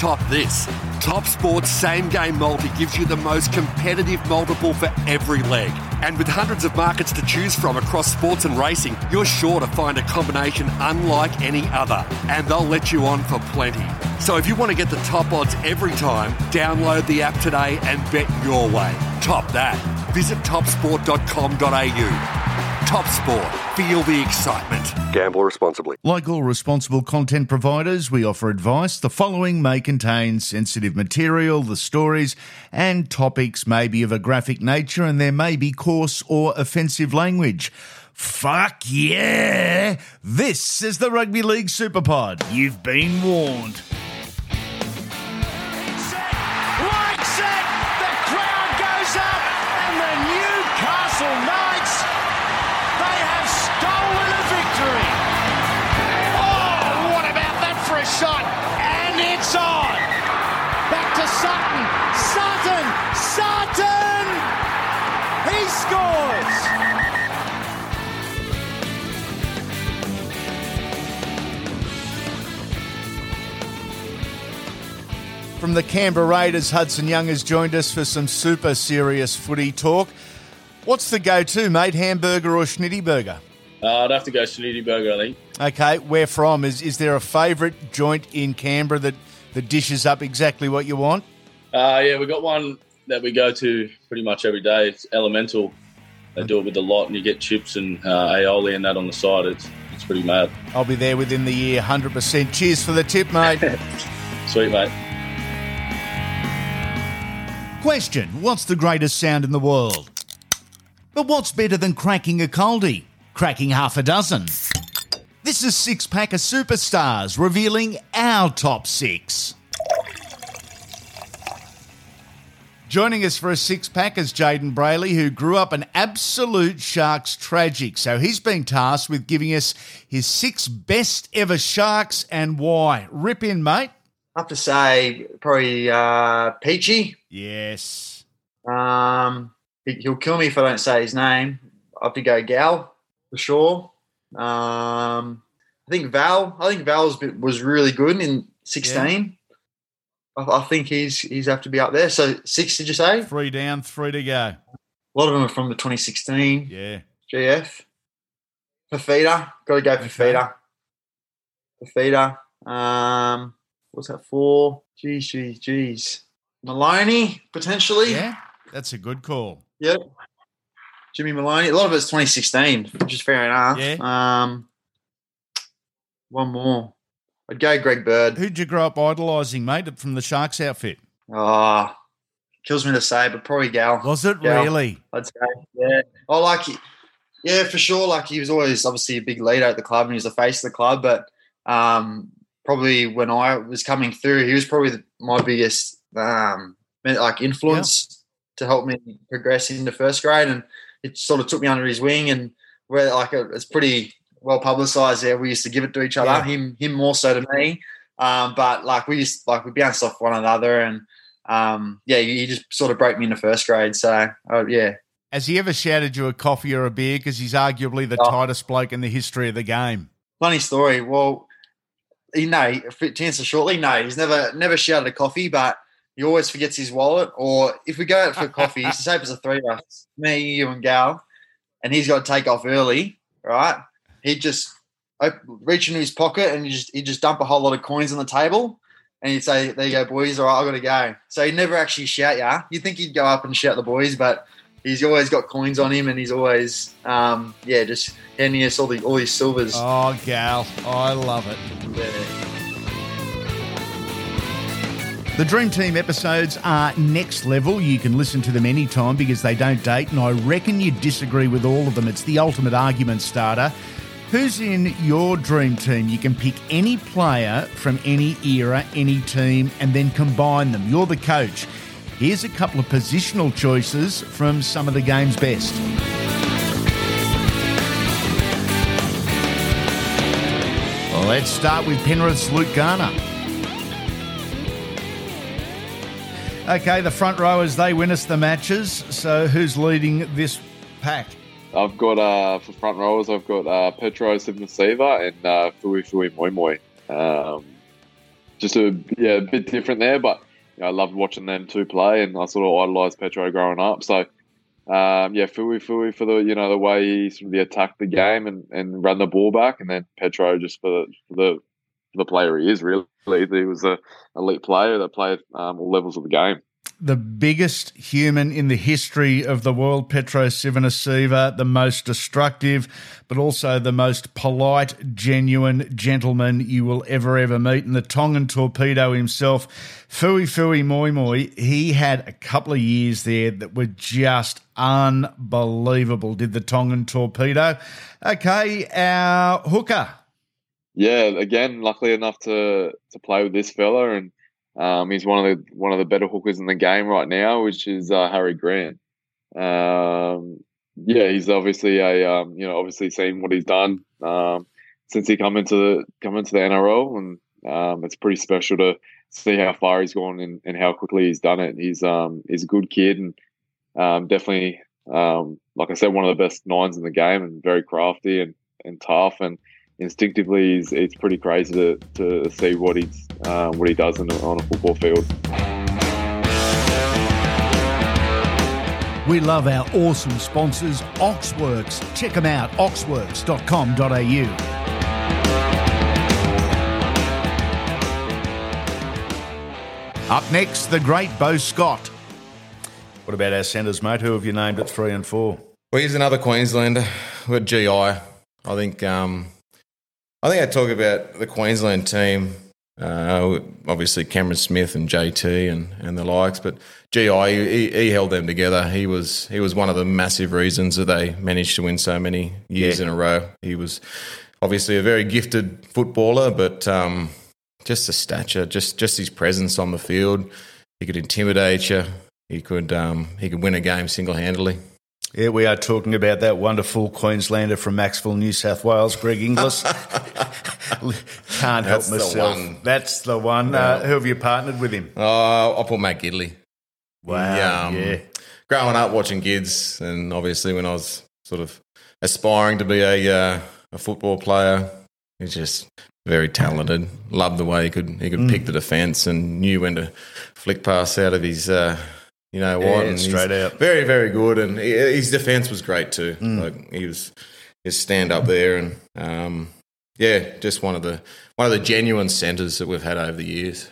Top this. Top Sports Same Game Multi gives you the most competitive multiple for every leg. And with hundreds of markets to choose from across sports and racing, you're sure to find a combination unlike any other. And they'll let you on for plenty. So if you want to get the top odds every time, download the app today and bet your way. Top that. Visit topsport.com.au. Top Sport. Feel the excitement. Gamble responsibly. Like all responsible content providers, we offer advice. The following may contain sensitive material, the stories and topics may be of a graphic nature, and there may be coarse or offensive language. Fuck yeah! This is the Rugby League Superpod. You've been warned. From the Canberra Raiders, Hudson Young has joined us for some super serious footy talk. What's the go to, mate? Hamburger or schnitty burger? Uh, I'd have to go Snooty Burger, I think. Okay, where from? Is is there a favourite joint in Canberra that, that dishes up exactly what you want? Uh, yeah, we've got one that we go to pretty much every day. It's Elemental. They do it with a lot, and you get chips and uh, aioli and that on the side. It's it's pretty mad. I'll be there within the year, 100%. Cheers for the tip, mate. Sweet, mate. Question What's the greatest sound in the world? But what's better than cracking a coldie? Cracking half a dozen. This is Six Pack of Superstars revealing our top six. Joining us for a six pack is Jayden Brailey, who grew up an absolute Sharks tragic. So he's been tasked with giving us his six best ever Sharks and why. Rip in, mate. Have to say, probably uh, Peachy. Yes. Um, he, he'll kill me if I don't say his name. I have to go Gal for sure. Um, I think Val. I think Val bit- was really good in sixteen. I, I think he's he's have to be up there. So six, did you say? Three down, three to go. A lot of them are from the 2016 Yeah. GF. Fifita, got to go Okay. Fifita. Fifita. Um, what's that for? Geez, geez, geez. Maloney potentially. Yeah. That's a good call. Yep. Jimmy Maloney. A lot of it's 2016, which is fair enough. Yeah. Um, one more. I'd go Greg Bird. Who'd you grow up idolising, mate, from the Sharks outfit? Oh, kills me to say, but probably Gal. Was it Yeah. really? I'd say. Yeah. Oh, like, yeah, for sure. Like, he was always obviously a big leader at the club and he was the face of the club. But um, probably when I was coming through, he was probably the, my biggest um, like influence to help me progress into first grade. And it sort of took me under his wing. And where like it- it's pretty well publicized there. We used to give it to each other. Yeah. Him, him more so to me. Um, but like we used like we bounced off one another and um, yeah, he he just sort of broke me into first grade. So uh, yeah, Has he ever shouted you a coffee or a beer? Because he's arguably the Oh. tightest bloke in the history of the game. funny story. Well, he no, to answer shortly, no, he's never never shouted a coffee, but he always forgets his wallet. Or if we go out for coffee, it's the same as a three of us, me, you, and Gal, and he's got to take off early, right? He just reach into his pocket and he just he just dump a whole lot of coins on the table. And he'd say, "There you go, boys. All right, I got to go." So he never actually shout ya. You think he'd go up and shout the boys, but he's always got coins on him, and he's always, um, yeah, just handing us all the all these silvers. Oh, gal, I love it. Yeah. The Dream Team episodes are next level. You can listen to them anytime because they don't date, and I reckon you disagree with all of them. It's the ultimate argument starter. Who's in your dream team? You can pick any player from any era, any team, and then combine them. You're the coach. Here's a couple of positional choices from some of the game's best. Let's start with Penrith's Luke Garner. Okay, the front rowers, they win us the matches. So who's leading this pack? I've got uh, for front rowers. I've got uh, Petro Civoniceva and uh, Fuifui Moimoi. Um, just a yeah, a bit different there, but you know, I loved watching them two play, and I sort of idolised Petro growing up. So um, yeah, Fuifui for the you know the way he sort of attacked the game and, and ran the ball back, and then Petro just for the for the, for the player he is really. He was a elite player that played um, all levels of the game the biggest human in the history of the world, Petro Civoniceva, the most destructive, but also the most polite, genuine gentleman you will ever, ever meet. And the Tongan torpedo himself, Fuifui Moimoi, he had a couple of years there that were just unbelievable, did the Tongan torpedo. Okay, our hooker. Yeah, again, luckily enough to to play with this fella and um, he's one of the one of the better hookers in the game right now, which is uh, Harry Grant. Um, yeah, he's obviously a um, you know obviously seen what he's done um, since he come into the come into the NRL, and um, it's pretty special to see how far he's gone and, and how quickly he's done it. He's um, he's a good kid and definitely like I said, one of the best nines in the game, and very crafty and, and tough and instinctively, it's, it's pretty crazy to, to see what he's um, what he does a, on a football field. We love our awesome sponsors, Oxworks. Check them out, oxworks.com.au. Up next, the great Beau Scott. What about our centres, mate? Who have you named at three and four? Well, here's another Queenslander. We're GI. I think um, I think I talk about the Queensland team. Uh, obviously, Cameron Smith and JT and, and the likes, but GI he, he, held them together. He was he was one of the massive reasons that they managed to win so many years yeah. in a row. He was obviously a very gifted footballer, but um, just the stature, just just his presence on the field, he could intimidate you. He could um, he could win a game single handedly. Yeah, we are talking about that wonderful Queenslander from Macksville, New South Wales, Greg Inglis. Can't help That's myself. The That's the one. Uh, who have you partnered with him? Oh, I put Matt Gidley. Wow. He, um, yeah. Growing up watching Gids, and obviously when I was sort of aspiring to be a uh, a football player, he's just very talented. Loved the way he could he could mm. pick the defence and knew when to flick pass out of his. Uh, you know what? Yeah, straight out. Very, very good, and his defence was great too. Mm. Like he was his stand up there, and um, yeah, just one of the one of the genuine centres that we've had over the years.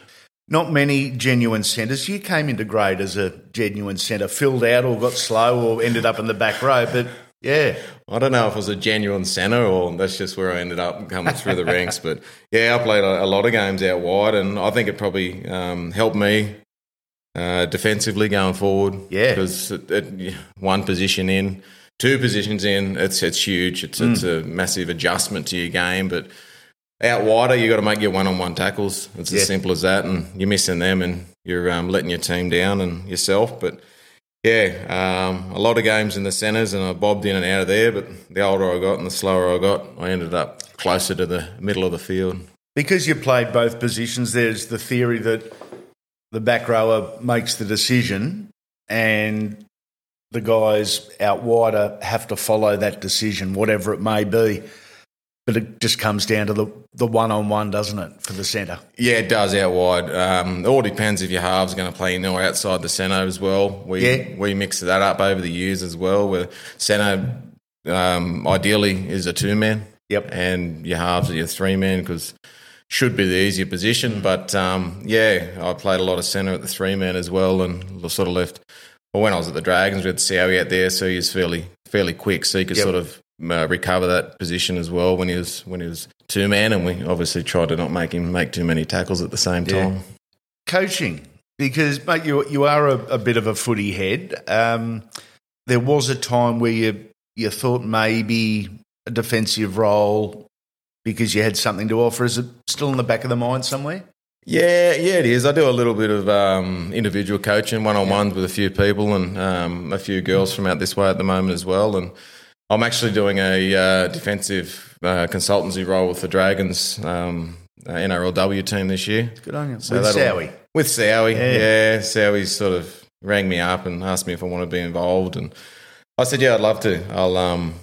Not many genuine centres. You came into grade as a genuine centre, filled out or got slow or ended up in the back row, but yeah. I don't know if it was a genuine centre or that's just where I ended up coming through the ranks. But yeah, I played a, a, lot of games out wide, and I think it probably um, helped me uh, defensively going forward. Yeah, because one position in, two positions in, it's it's huge. It's mm. it's a massive adjustment to your game. But out wider, you got to make your one-on-one tackles. It's yeah. as simple as that, and you're missing them, and you're um, letting your team down and yourself. But yeah, um, a lot of games in the centres, and I bobbed in and out of there. But the older I got and the slower I got, I ended up closer to the middle of the field. Because you played both positions, there's the theory that the back rower makes the decision and the guys out wider have to follow that decision, whatever it may be. But it just comes down to the the one on one, doesn't it, for the centre? Yeah, it does out wide. Um, it all depends if your halves are going to play in or outside the centre as well. We yeah. we mix that up over the years as well. Where centre um, ideally is a two man. Yep, and your halves are your three man because should be the easier position. But um, yeah, I played a lot of centre at the three man as well, and sort of left. Well, when I was at the Dragons, we had Sowie out there, so he was fairly fairly quick, so he could yep. sort of uh, recover that position as well when he was when he was two man, and we obviously tried to not make him make too many tackles at the same time. Coaching, because mate, you you are a, a bit of a footy head. Um, there was a time where you you thought maybe a defensive role because you had something to offer? Is it still in the back of the mind somewhere? Yeah, yeah, it is. I do a little bit of um, individual coaching, one on ones with a few people and um, a few girls from out this way at the moment as well. And I'm actually doing a uh, defensive uh, consultancy role with the Dragons um, uh, NRLW team this year. Good on you. So With that'll- Sowie. With Sowie, Yeah. yeah. Sowie sort of rang me up and asked me if I want to be involved, and I said, yeah, I'd love to. I'll um,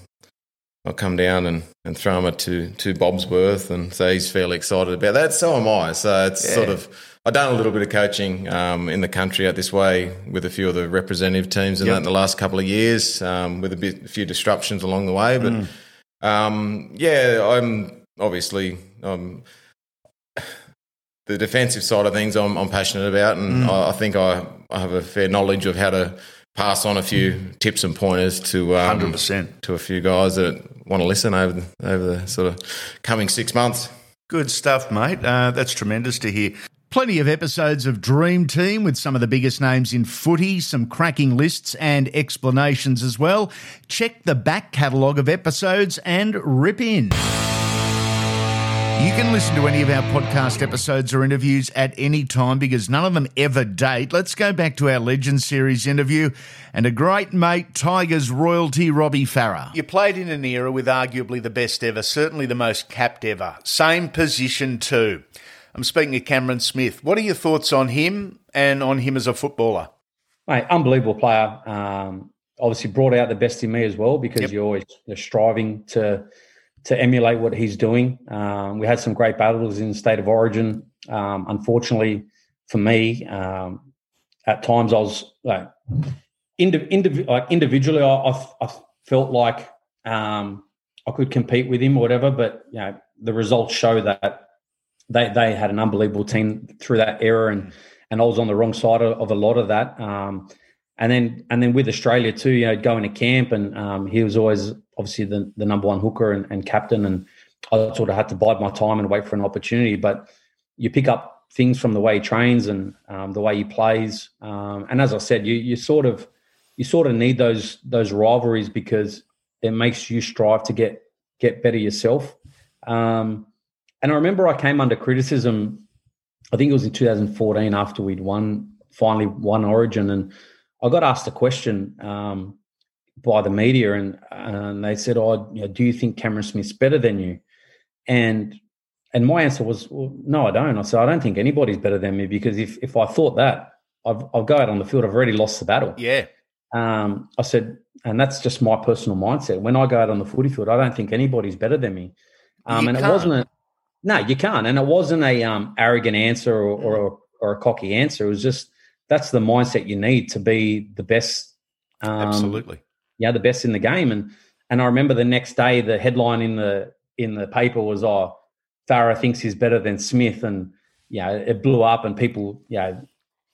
I'll come down and, and throw him a to to Bobsworth, and so he's fairly excited about that. So am I. So it's sort of I've done a little bit of coaching um, in the country out this way with a few of the representative teams in Yep. that in the last couple of years, um, with a bit a few disruptions along the way, but. Mm. Um, yeah, I'm obviously um, the defensive side of things. I'm, I'm passionate about, and Mm. I, I think I, I have a fair knowledge of how to pass on a few tips and pointers to um, 100%. to a few guys that want to listen over the, over the sort of coming six months. Good stuff, mate. Uh, that's tremendous to hear. Plenty of episodes of Dream Team with some of the biggest names in footy, some cracking lists and explanations as well. Check the back catalogue of episodes and rip in. You can listen to any of our podcast episodes or interviews at any time because none of them ever date. Let's go back to our Legend Series interview and a great mate, Tigers royalty, Robbie Farah. You played in an era with arguably the best ever, certainly the most capped ever. Same position too. I'm speaking of Cameron Smith. What are your thoughts on him and on him as a footballer? Mate, unbelievable player. Um, obviously brought out the best in me as well because Yep. you're always you're striving to to emulate what he's doing. Um, we had some great battles in state of origin. Um, unfortunately for me, um, at times I was like, indiv- indiv- like individually, I, I, I felt like um, I could compete with him or whatever, but you know the results show that they they had an unbelievable team through that era and and I was on the wrong side of, of a lot of that. Um, and then and then with Australia too, you know, going to camp and um, he was always obviously the, the number one hooker and, and captain, and I sort of had to bide my time and wait for an opportunity. But you pick up things from the way he trains and um, the way he plays, um, and as I said, you you sort of you sort of need those those rivalries because it makes you strive to get get better yourself. Um, and I remember I came under criticism. I think it was in 2014 after we'd won finally won Origin, and I got asked a question um, by the media, and and they said, "Oh, you know, do you think Cameron Smith's better than you?" And and my answer was, well, "No, I don't." I said, "I don't think anybody's better than me because if if I thought that, I've I'll go out on the field. I've already lost the battle." Yeah. Um, I said, and that's just my personal mindset. When I go out on the footy field, I don't think anybody's better than me. Um, and can't. it wasn't a no, you can't. And it wasn't a um, arrogant answer or, or or a cocky answer. It was just that's the mindset you need to be the best. Um, Absolutely. Yeah, the best in the game. And and I remember the next day the headline in the in the paper was, "Oh, Farah thinks he's better than Smith," and yeah, it blew up, and people, yeah,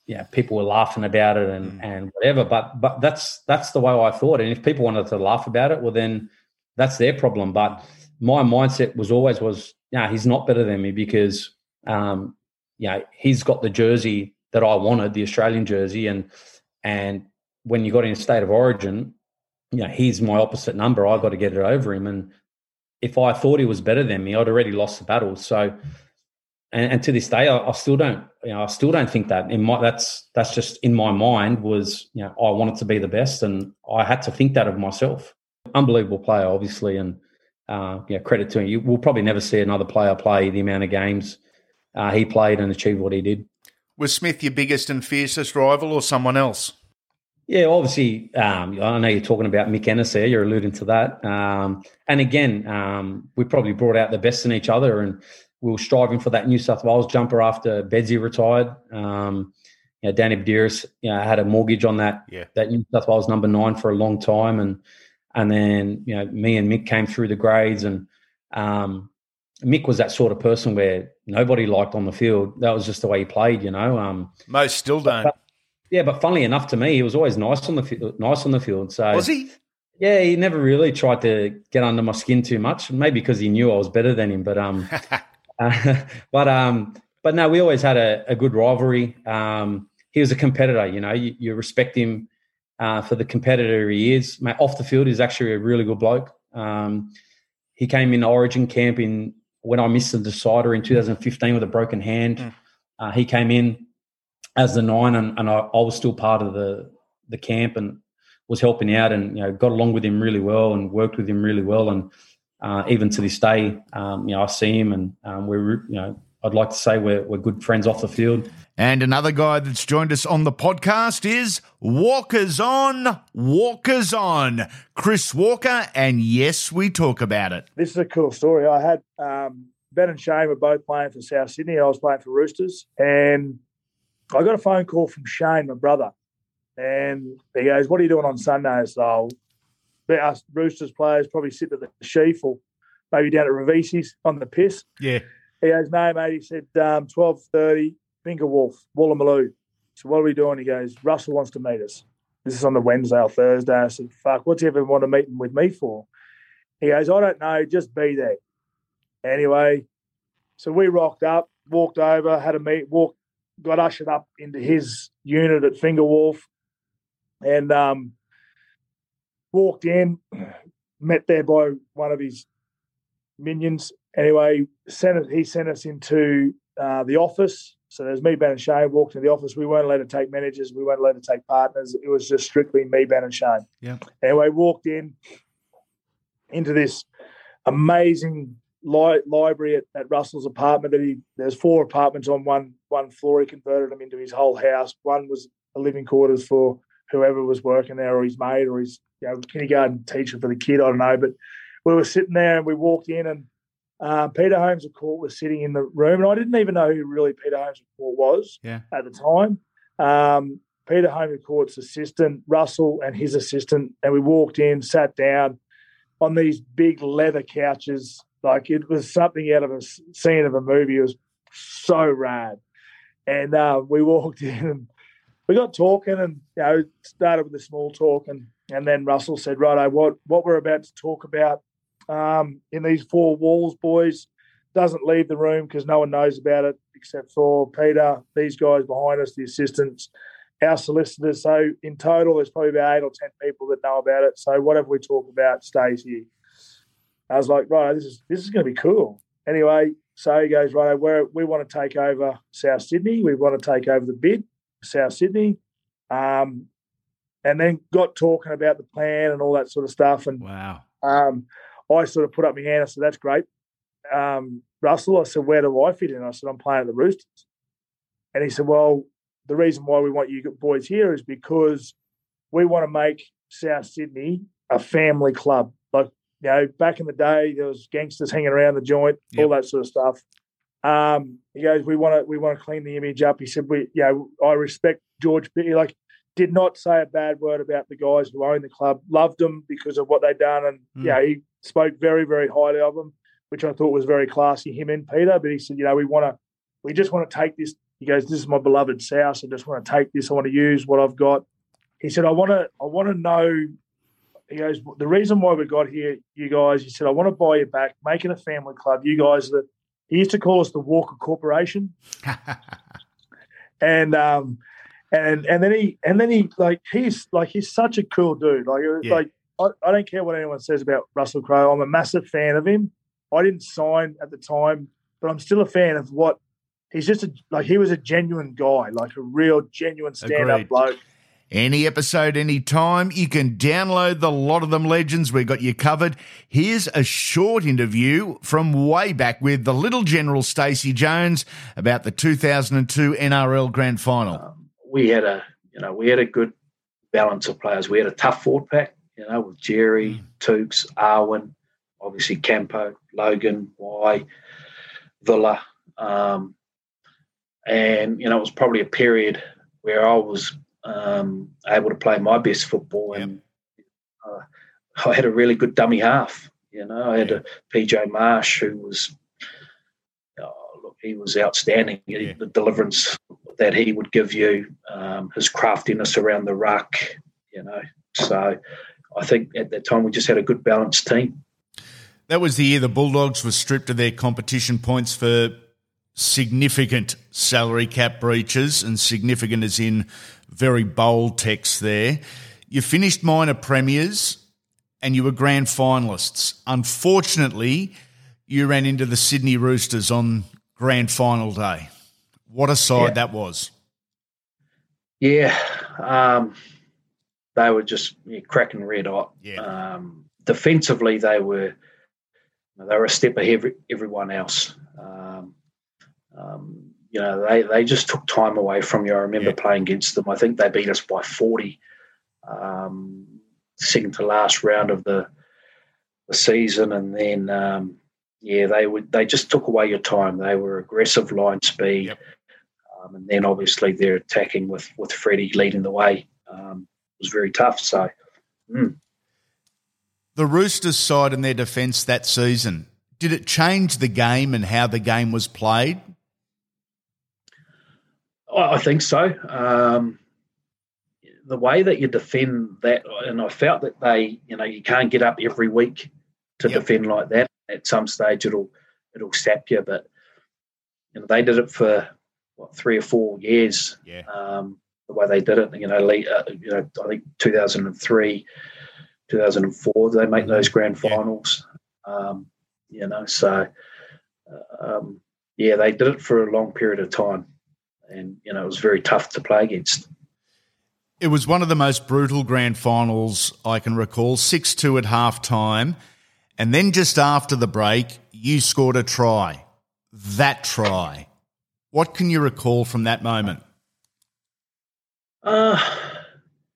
yeah, people were laughing about it and and whatever. But but that's that's the way I thought. And if people wanted to laugh about it, well, then that's their problem. But my mindset was always was, yeah, he's not better than me because, um, yeah, he's got the jersey that I wanted, the Australian jersey, and and when you got in a state of origin, you know, he's my opposite number. I've got to get it over him. And if I thought he was better than me, I'd already lost the battle. So, and, and to this day, I, I still don't, you know, I still don't think that in my, that's, that's just in my mind was, you know, I wanted to be the best and I had to think that of myself. Unbelievable player, obviously. And, uh, yeah, credit to him. You will probably never see another player play the amount of games uh, he played and achieve what he did. Was Smith your biggest and fiercest rival or someone else? Yeah, obviously, um, I know you're talking about Mick Ennis there. You're alluding to that. Um, and again, um, we probably brought out the best in each other, and we were striving for that New South Wales jumper after Bedsy retired. Um, you know, Danny Buderus, you know, had a mortgage on that Yeah. that New South Wales number nine for a long time, and and then you know me and Mick came through the grades, and um, Mick was that sort of person where nobody liked on the field. That was just the way he played, you know. Um, Most still don't. But- yeah, but funnily enough, to me, he was always nice on the field. Nice on the field. So Was he? Yeah, he never really tried to get under my skin too much. Maybe because he knew I was better than him. But um, uh, but um, but no, we always had a, a good rivalry. Um, he was a competitor. You know, you, you respect him uh, for the competitor he is. Mate, off the field, he's actually a really good bloke. Um, he came in Origin camp in when I missed the decider in 2015 with a broken hand. Mm. Uh, he came in as the nine, and, and I, I was still part of the the camp and was helping out, and you know got along with him really well and worked with him really well, and uh, even to this day, um, you know I see him and um, we're you know I'd like to say we're, we're good friends off the field. And another guy that's joined us on the podcast is Walkers On, Walkers On, Chris Walker. And yes, we talk about it. This is a cool story. I had um, Ben and Shane were both playing for South Sydney. I was playing for Roosters. And I got a phone call from Shane, my brother. And he goes, What are you doing on Sunday? So us Roosters players probably sit at the sheaf or maybe down at Ravesi's on the piss. Yeah. He goes, No, mate. He said, um, 12.30, Finger Wharf, Woolloomooloo. So what are we doing? He goes, Russell wants to meet us. This is on the Wednesday or Thursday. I said, fuck, what's he ever want to meet him with me for? He goes, I don't know, just be there. Anyway, so we rocked up, walked over, had a meet, walked, got ushered up into his unit at Finger Wharf, and um, walked in, met there by one of his minions. Anyway, sent he sent us into uh, the office. So there's me, Ben, and Shane walked into the office. We weren't allowed to take managers. We weren't allowed to take partners. It was just strictly me, Ben, and Shane. Yeah. Anyway, walked in into this amazing li- library at, at, Russell's apartment. That he there's four apartments on one one floor. He converted them into his whole house. One was a living quarters for whoever was working there, or his mate, or his you know, kindergarten teacher for the kid. I don't know, but we were sitting there and we walked in and uh, Peter Holmes à Court was sitting in the room, and I didn't even know who really Peter Holmes à Court was yeah. at the time. Um, Peter Holmes à Court's assistant, Russell, and his assistant, and we walked in, sat down on these big leather couches, like it was something out of a scene of a movie. It was so rad, and uh, we walked in and we got talking, and you know, started with a small talk, and and then Russell said, "Righto, what what we're about to talk about um, in these four walls, boys, doesn't leave the room because no one knows about it except for Peter, these guys behind us, the assistants, our solicitors. So in total, there's probably about eight or ten people that know about it. So whatever we talk about stays here." I was like, "Right, this is this is going to be cool." Anyway, so he goes, "Right, we we want to take over South Sydney. We want to take over the bid." South Sydney. Um, and then got talking about the plan and all that sort of stuff. And wow, um, I sort of put up my hand. I said, "That's great." Um, Russell, I said, "Where do I fit in?" I said, "I'm playing at the Roosters." And he said, "Well, the reason why we want you boys here is because we want to make South Sydney a family club. Like you know, back in the day, there was gangsters hanging around the joint, yep. all that sort of stuff. Um, he goes, we want to we want to clean the image up. He said, we you know, I respect George He like did not say a bad word about the guys who own the club. Loved them because of what they'd done, and mm. yeah, he spoke very very highly of them, which I thought was very classy. Him and Peter, but he said, you know, we want to, we just want to take this. He goes, this is my beloved South. I just want to take this. I want to use what I've got. He said, I want to, I want to know. He goes, the reason why we got here, you guys. He said, I want to buy you back, making a family club. You guys that he used to call us the Walker Corporation. and um, and and then he and then he like he's like he's such a cool dude. Like yeah. like I, I don't care what anyone says about Russell Crowe. I'm a massive fan of him. I didn't sign at the time, but I'm still a fan of what he's just a like he was a genuine guy, like a real genuine stand up bloke. Any episode, any time, you can download the lot of them legends. We've got you covered. Here's a short interview from way back with the little General Stacey Jones about the 2002 NRL Grand Final. Um, we had a, you know, we had a good balance of players. We had a tough forward pack, you know, with Jerry, mm. Tukes, Awen, obviously Campo, Logan, Y, Villa, um, and you know, it was probably a period where I was um, able to play my best football. And uh, I had a really good dummy half. You know, I had a PJ Marsh who was, oh, look, he was outstanding. Yeah. The deliverance that he would give you, um, his craftiness around the ruck. You know, so I think at that time we just had a good balanced team. That was the year the Bulldogs were stripped of their competition points for significant salary cap breaches, and significant as in very bold text there. You finished minor premiers and you were grand finalists. Unfortunately, you ran into the Sydney Roosters on grand final day. What a side yeah. that was. Yeah. Um, they were just yeah, cracking red hot. Yeah. Um, defensively, they were they were a step ahead of everyone else. Um, Um, you know, they, they just took time away from you. I remember yeah. playing against them. I think they beat us by 40, um, second to last round of the the season. And then, um, yeah, they would they just took away your time. They were aggressive line speed. Yep. Um, and then obviously they're attacking with, with Freddie leading the way. Um, was very tough. So, mm. the Roosters side in their defence that season, did it change the game and how the game was played? I think so. Um, the way that you defend that, and I felt that they, you know, you can't get up every week to yep. defend like that. At some stage, it'll it'll sap you. But you know, they did it for what three or four years. Yeah. Um, the way they did it, you know, uh, you know, I think 2003, 2004, they make those grand finals. Yeah. Um, you know, so um, yeah, they did it for a long period of time and you know it was very tough to play against. It was one of the most brutal grand finals I can recall. Six two at half time, and then just after the break, you scored a try. That try. What can you recall from that moment? Uh,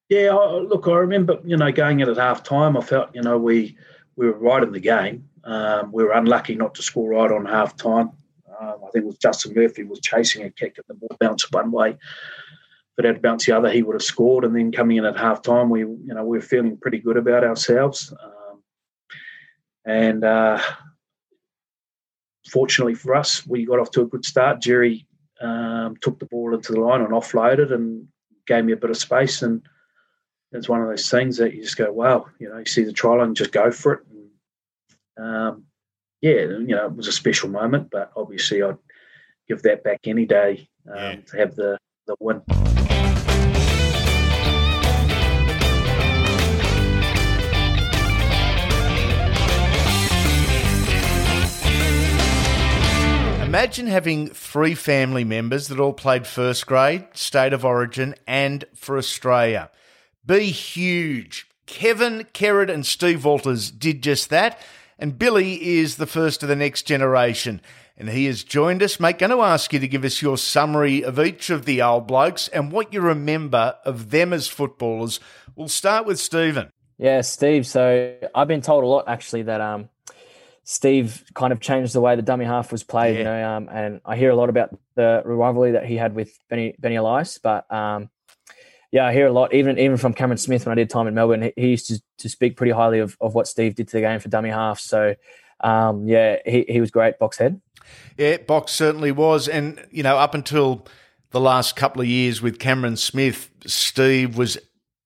yeah, look, I remember, you know, going in at half time, I felt, you know, we we were right in the game. Um, we were unlucky not to score right on half time. Um, I think it was Justin Murphy was chasing a kick and the ball bounced one way. If it had bounced the other, he would have scored. And then coming in at half time, we you know we were feeling pretty good about ourselves. Um, and uh, fortunately for us, we got off to a good start. Jerry um, took the ball into the line and offloaded and gave me a bit of space. And it's one of those things that you just go, wow, you know, you see the trial and just go for it. And, um, yeah, you know, it was a special moment, but obviously I'd give that back any day um, yeah. to have the, the win. Imagine having three family members that all played first grade, state of origin, and for Australia. Be huge. Kevin, Kerrod, and Steve Walters did just that. And Billy is the first of the next generation. And he has joined us, mate. Going to ask you to give us your summary of each of the old blokes and what you remember of them as footballers. We'll start with Stephen. Yeah, Steve. So I've been told a lot actually that um, Steve kind of changed the way the dummy half was played. Yeah. You know, um, and I hear a lot about the rivalry that he had with Benny Benny Elias, but um, yeah, I hear a lot, even even from Cameron Smith when I did time in Melbourne. He, used to, to speak pretty highly of, of what Steve did to the game for dummy half. So, um, yeah, he, he was great, box head. Yeah, box certainly was. And, you know, up until the last couple of years with Cameron Smith, Steve was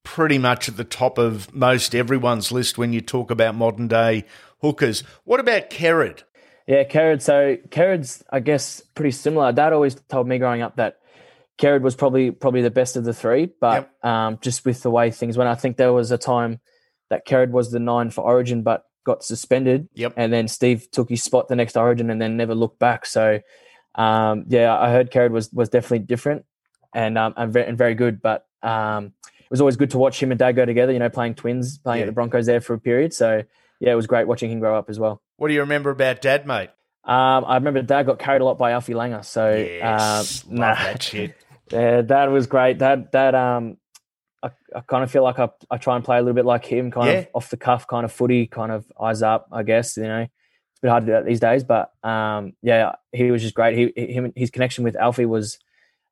pretty much at the top of most everyone's list when you talk about modern day hookers. What about Kerrod? Yeah, Kerrod. So Kerrod's, I guess, pretty similar. Dad always told me growing up that Kerrod was probably probably the best of the three, but yep. um, just with the way things went, I think there was a time that Kerrod was the nine for Origin, but got suspended. Yep. And then Steve took his spot the next Origin, and then never looked back. So, um, yeah, I heard Kerrod was was definitely different and um, and, very, and very good, but um, it was always good to watch him and Dad go together. You know, playing twins, playing yeah. at the Broncos there for a period. So, yeah, it was great watching him grow up as well. What do you remember about Dad, mate? Um, I remember Dad got carried a lot by Alfie Langer. So, yes, uh, nah. that shit. Yeah, that was great. That that um, I, I kind of feel like I I try and play a little bit like him, kind yeah. of off the cuff, kind of footy, kind of eyes up. I guess you know it's a bit hard to do that these days, but um, yeah, he was just great. He him his connection with Alfie was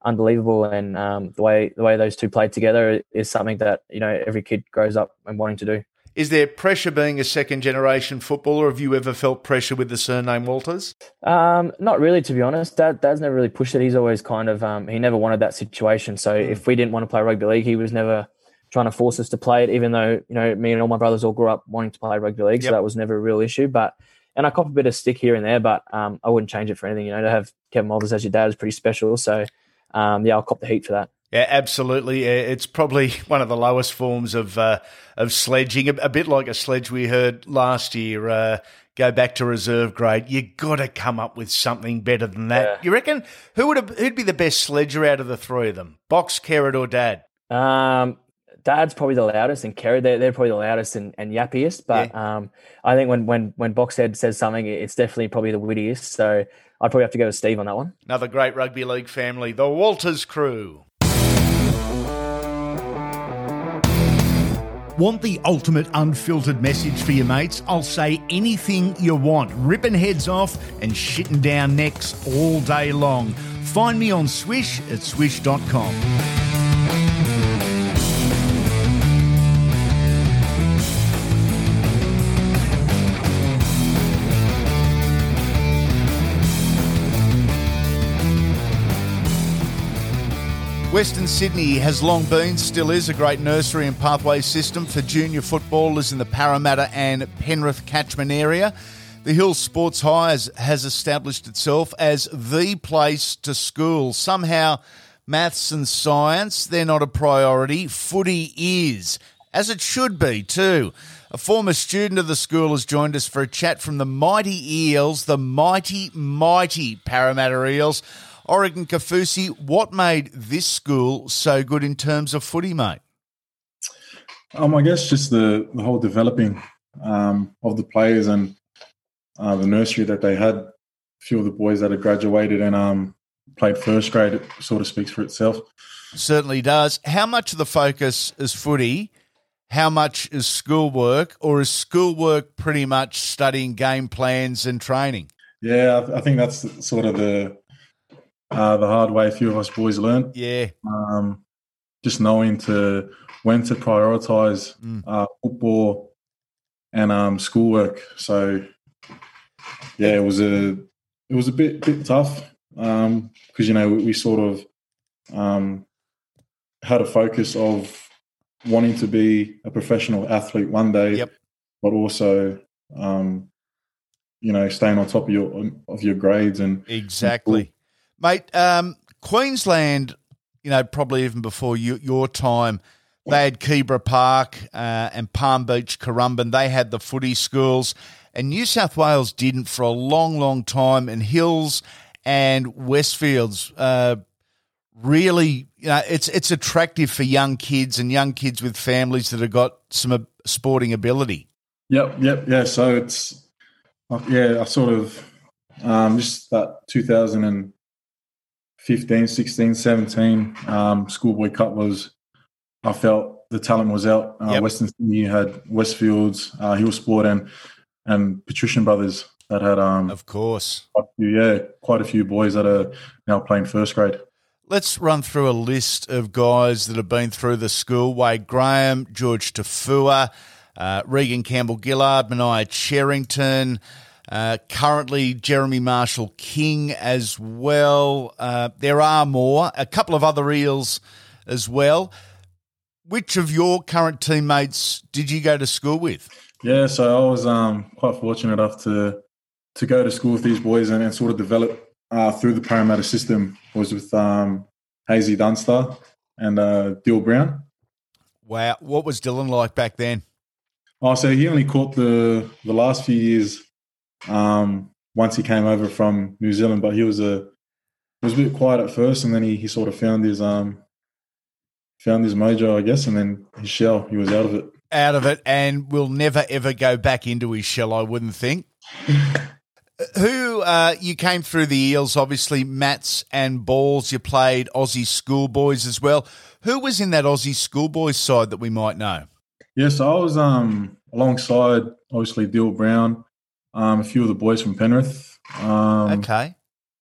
unbelievable, and um, the way the way those two played together is something that you know every kid grows up and wanting to do. Is there pressure being a second generation footballer? Have you ever felt pressure with the surname Walters? Um, not really, to be honest. Dad, Dad's never really pushed it. He's always kind of um, he never wanted that situation. So mm. if we didn't want to play rugby league, he was never trying to force us to play it. Even though you know me and all my brothers all grew up wanting to play rugby league, yep. so that was never a real issue. But and I cop a bit of stick here and there, but um, I wouldn't change it for anything. You know, to have Kevin Walters as your dad is pretty special. So um, yeah, I'll cop the heat for that. Yeah, absolutely. It's probably one of the lowest forms of uh, of sledging, a, bit like a sledge we heard last year. Uh, go back to reserve grade. You got to come up with something better than that. Yeah. You reckon who would have, who'd be the best sledger out of the three of them? Box, Kerrod, or Dad? Um, Dad's probably the loudest, and Kerry they're, they're probably the loudest and, and yappiest. But yeah. um, I think when when when Boxhead says something, it's definitely probably the wittiest. So I'd probably have to go with Steve on that one. Another great rugby league family, the Walters crew. Want the ultimate unfiltered message for your mates? I'll say anything you want, ripping heads off and shitting down necks all day long. Find me on Swish at swish.com. Western Sydney has long been, still is, a great nursery and pathway system for junior footballers in the Parramatta and Penrith catchment area. The Hills Sports High has, has established itself as the place to school. Somehow, maths and science, they're not a priority. Footy is, as it should be, too. A former student of the school has joined us for a chat from the mighty Eels, the mighty, mighty Parramatta Eels. Oregon Kaufusi, what made this school so good in terms of footy, mate? Um, I guess just the, the whole developing um, of the players and uh, the nursery that they had. A few of the boys that had graduated and um, played first grade it sort of speaks for itself. Certainly does. How much of the focus is footy? How much is schoolwork, or is schoolwork pretty much studying game plans and training? Yeah, I, I think that's sort of the uh, the hard way a few of us boys learned. Yeah. Um, just knowing to when to prioritize mm. uh, football and um, schoolwork. So yeah, it was a it was a bit bit tough because um, you know we, we sort of um, had a focus of wanting to be a professional athlete one day, yep. but also um, you know staying on top of your of your grades and exactly Mate, um, Queensland, you know, probably even before you, your time, they had Keebra Park uh, and Palm Beach, Currumbin. They had the footy schools. And New South Wales didn't for a long, long time. And Hills and Westfields uh, really, you know, it's it's attractive for young kids and young kids with families that have got some sporting ability. Yep, yep, yeah. So it's yeah, I sort of um, just that 2000 and 15, 16, 17, um, Schoolboy Cup was, I felt the talent was out. Uh, yep. Western Sydney had Westfields, uh, Hill Sport, and and Patrician Brothers that had, um, of course, quite few, yeah, quite a few boys that are now playing first grade. Let's run through a list of guys that have been through the school. Wade Graham, George Tafua, uh, Regan Campbell Gillard, Manaia Cherrington, uh, currently, Jeremy Marshall King as well. Uh, there are more, a couple of other Eels as well. Which of your current teammates did you go to school with? Yeah, so I was um, quite fortunate enough to to go to school with these boys and, and sort of develop uh, through the Parramatta system. I was with um, Hazy Dunster and uh, Dill Brown. Wow, what was Dylan like back then? Oh, so he only caught the the last few years um, once he came over from New Zealand. But he was a was a bit quiet at first, and then he, he sort of found his um found his mojo, I guess, and then his shell. He was out of it. Out of it, and will never ever go back into his shell. I wouldn't think. Who uh, you came through the Eels, obviously Mats and Balls. You played Aussie schoolboys as well. Who was in that Aussie schoolboys side that we might know? Yes, I was um, alongside obviously Dill Brown, um, a few of the boys from Penrith. Um, okay.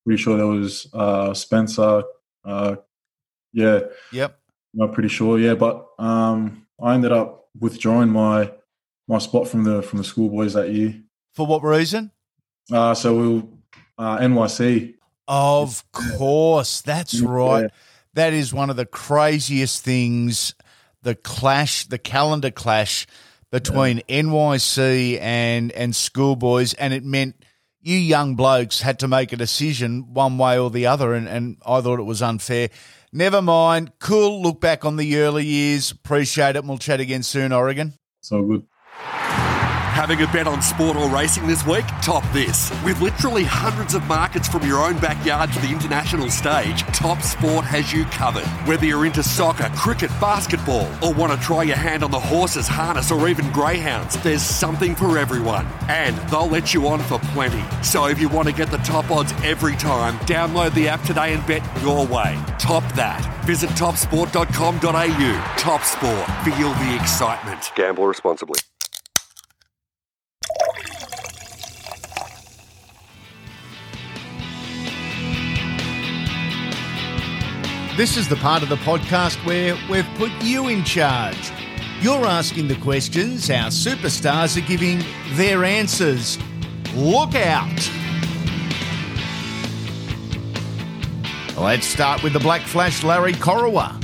Pretty sure there was uh, Spencer. Uh, yeah. Yep. I'm pretty sure. Yeah, but um, I ended up withdrawing my my spot from the from the schoolboys that year. For what reason? Uh, so we'll uh, NYC. Of course, that's right. Yeah. That is one of the craziest things. The clash, the calendar clash between yeah. NYC and and schoolboys, and it meant you young blokes had to make a decision one way or the other, and, and I thought it was unfair. Never mind. Cool. Look back on the early years. Appreciate it. And we'll chat again soon, Oregon. So good. Having a bet on sport or racing this week? Top this. With literally hundreds of markets from your own backyard to the international stage, Top Sport has you covered. Whether you're into soccer, cricket, basketball, or want to try your hand on the horses, harness, or even greyhounds, there's something for everyone. And they'll let you on for plenty. So if you want to get the top odds every time, download the app today and bet your way. Top that. Visit topsport.com.au. Top Sport. Feel the excitement. Gamble responsibly. This is the part of the podcast where we've put you in charge. You're asking the questions, our superstars are giving their answers. Look out! Let's start with the Black Flash Larry Corowa.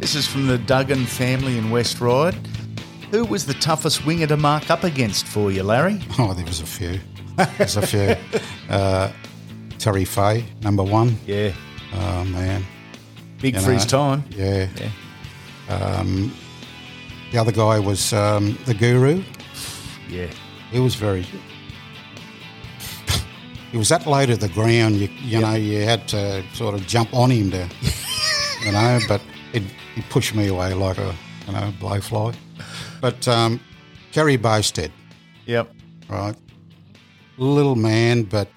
This is from the Duggan family in West Ryde. Who was the toughest winger to mark up against for you, Larry? Oh, there was a few. There's a few. Uh, Terry Fay, number one. Yeah. Oh, man. Big freeze his time. Yeah. Um, the other guy was um, the Guru. Yeah. He was very. he was that low to the ground. You, you know, you had to sort of jump on him to, you know. But it, he pushed me away like a, you know, blowfly. But um, Kerry Boustead. Yep. Right. Little man, but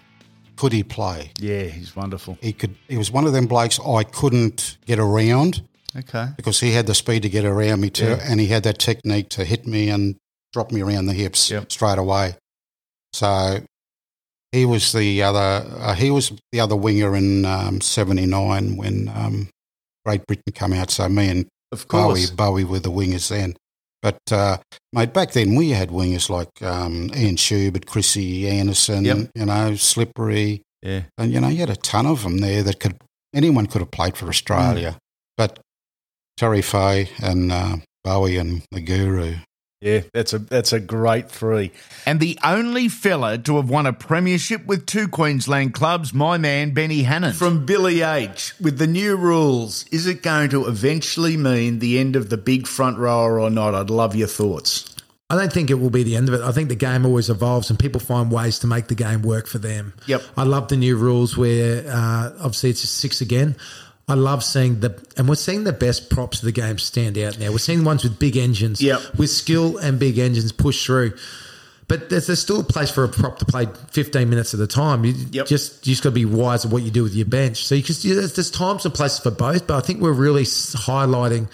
could he play? Yeah, he's wonderful. He could. He was one of them blokes I couldn't get around. Okay. Because he had the speed to get around me too, Yeah. and he had that technique to hit me and drop me around the hips straight away. So he was the other. Uh, he was the other winger in um, '79 when um, Great Britain come out. So me and Of Bowie. Bowie were the wingers then. But uh, mate, back then we had wingers like um, Ian Schubert, Chrissy Anderson, Yep. you know, Slippery, Yeah. and you know you had a ton of them there that could anyone could have played for Australia. Mm. But Terry Fay and uh, Bowie and the Guru. Yeah, that's a that's a great three. And the only fella to have won a premiership with two Queensland clubs, my man Benny Hannant. From Billy H. With the new rules, is it going to eventually mean the end of the big front rower or not? I'd love your thoughts. I don't think it will be the end of it. I think the game always evolves and people find ways to make the game work for them. Yep. I love the new rules where uh, obviously it's just six again. I love seeing the, and we're seeing the best props of the game stand out now. We're seeing ones with big engines, Yep. with skill and big engines push through. But there's, there's still a place for a prop to play 15 minutes at a time. You just you just got to be wise of what you do with your bench. So you just, there's, there's times and places for both. But I think we're really highlighting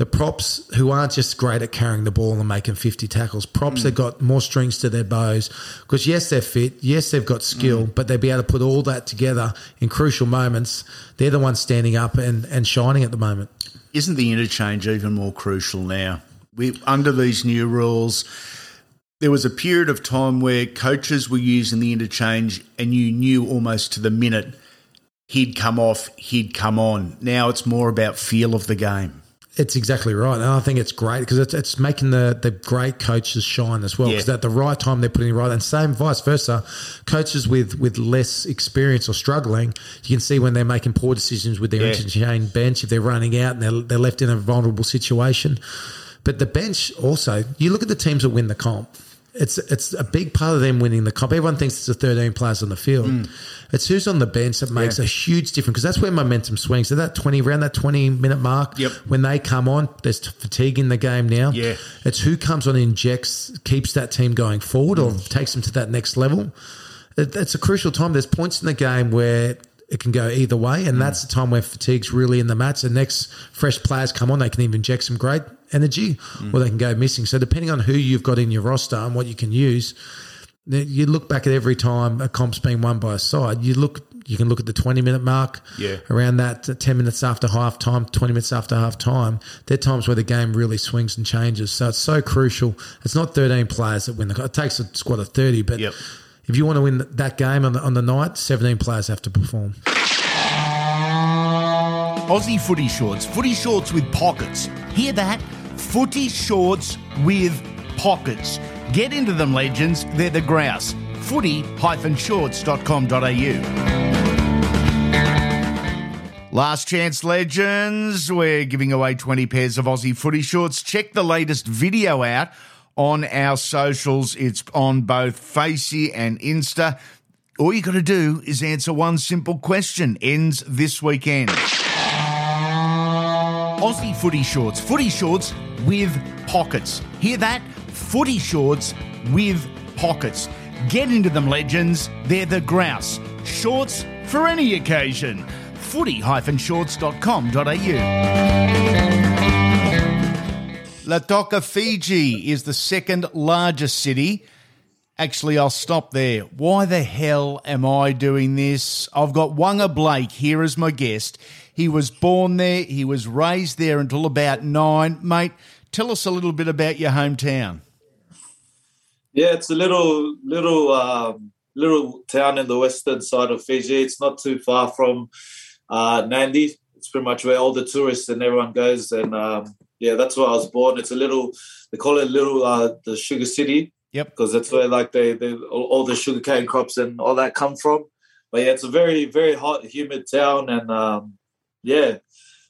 the props who aren't just great at carrying the ball and making 50 tackles. Props hmm. that got more strings to their bows. Because yes, they're fit. Yes, they've got skill, hmm. but they'll be able to put all that together in crucial moments. They're the ones standing up and, and shining at the moment. Isn't the interchange even more crucial now? We under these new rules, there was a period of time where coaches were using the interchange and you knew almost to the minute he'd come off, he'd come on. Now it's more about feel of the game. It's exactly right, and I think it's great because it's, it's making the, the great coaches shine as well. Because Yeah. at the right time they're putting it right, and same vice versa. Coaches with with less experience or struggling, you can see when they're making poor decisions with their Yeah. interchange bench if they're running out and they're, they're left in a vulnerable situation. But the bench also, you look at the teams that win the comp. It's it's a big part of them winning the comp. Everyone thinks it's the 13 players on the field. It's who's on the bench that makes Yeah. a huge difference because that's where momentum swings. So that 20 around that 20 minute mark, Yep. when they come on, there's fatigue in the game now. Yeah. It's who comes on, injects, keeps that team going forward or Mm. takes them to that next level. It, it's a crucial time. There's points in the game where it can go either way, Mm. and that's the time where fatigue's really in the match. The next fresh players come on, they can even inject some great energy, Mm. or they can go missing. So depending on who you've got in your roster and what you can use, you look back at every time a comp's being won by a side. You look, you can look at the 20 minute mark, Yeah. around that uh, 10 minutes after half time, 20 minutes after half time. They're times where the game really swings and changes. So it's so crucial. It's not 13 players that win the It takes a squad of 30, but if you want to win that game on the, on the night, 17 players have to perform. Aussie footy shorts, footy shorts with pockets. Hear that? Footy shorts with pockets. Get into them, legends. They're the grouse. Footy-shorts.com.au. Last chance, legends. We're giving away 20 pairs of Aussie footy shorts. Check the latest video out on our socials. It's on both Facey and Insta. All you got to do is answer one simple question. Ends this weekend. Aussie footy shorts. Footy shorts with pockets. Hear that? Footy shorts with pockets. Get into them, legends. They're the grouse. Shorts for any occasion. footy-shorts.com.au. Lautoka, Fiji is the second largest city. Actually, I'll stop there. Why the hell am I doing this? I've got Waqa Blake here as my guest. He was born there, he was raised there until about nine. Mate, tell us a little bit about your hometown. Yeah, it's a little little um, little town in the western side of Fiji. It's not too far from uh, Nadi. It's pretty much where all the tourists and everyone goes. And um, yeah, that's where I was born. It's a little they call it little uh, the sugar city. Yep. Because that's where like they, they all, all the sugarcane crops and all that come from. But yeah, it's a very very hot, humid town, and um, yeah,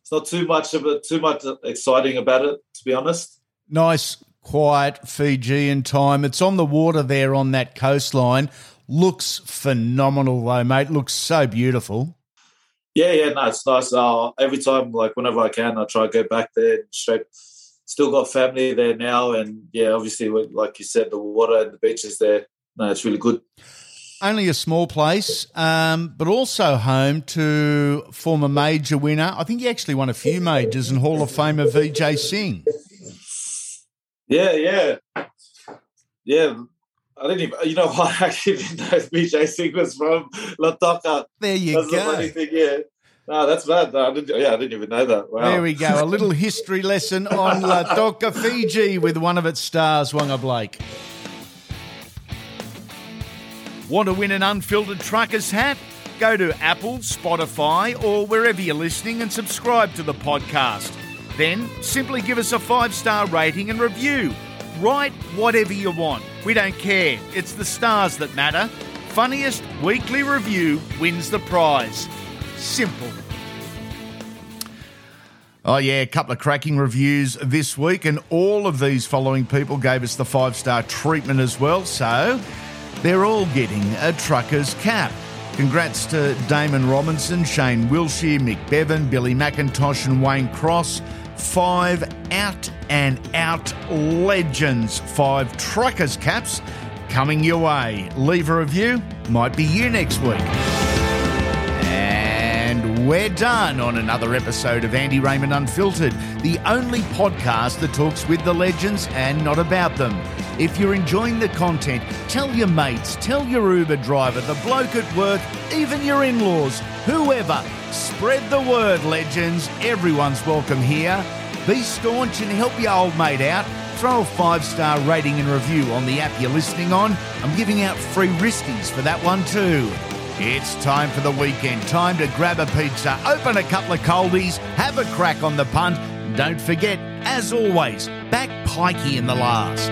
it's not too much of it, too much exciting about it, to be honest. Nice, quiet Fijian time. It's on the water there on that coastline. Looks phenomenal though, mate. Looks so beautiful. Yeah, yeah, no, it's nice. Uh, every time, like whenever I can, I try to go back there straight. Still got family there now, and yeah, obviously, like you said, the water and the beaches there. No, it's really good. Only a small place, um, but also home to former major winner. I think he actually won a few majors and Hall of Famer Vijay Singh. Yeah, yeah, yeah. I didn't even, you know what? I actually didn't know Vijay Singh was from Lautoka. There you that's go. The funny thing, yeah. No, that's bad. No, I didn't, yeah, I didn't even know that. Wow. There we go. A little history lesson on Lautoka, Fiji with one of its stars, Waqa Blake. Want to win an unfiltered trucker's hat? Go to Apple, Spotify, or wherever you're listening and subscribe to the podcast. Then simply give us a five star rating and review. Write whatever you want. We don't care. It's the stars that matter. Funniest weekly review wins the prize. Simple. Oh, yeah, a couple of cracking reviews this week, and all of these following people gave us the five star treatment as well. So they're all getting a trucker's cap. Congrats to Damon Robinson, Shane Wilshire, Mick Bevan, Billy McIntosh, and Wayne Cross. Five out and out legends. Five truckers' caps coming your way. Leave a review, might be you next week. We're done on another episode of Andy Raymond Unfiltered, the only podcast that talks with the legends and not about them. If you're enjoying the content, tell your mates, tell your Uber driver, the bloke at work, even your in laws, whoever. Spread the word, legends. Everyone's welcome here. Be staunch and help your old mate out. Throw a five star rating and review on the app you're listening on. I'm giving out free wristies for that one too. It's time for the weekend. Time to grab a pizza, open a couple of coldies, have a crack on the punt. Don't forget, as always, back pikey in the last.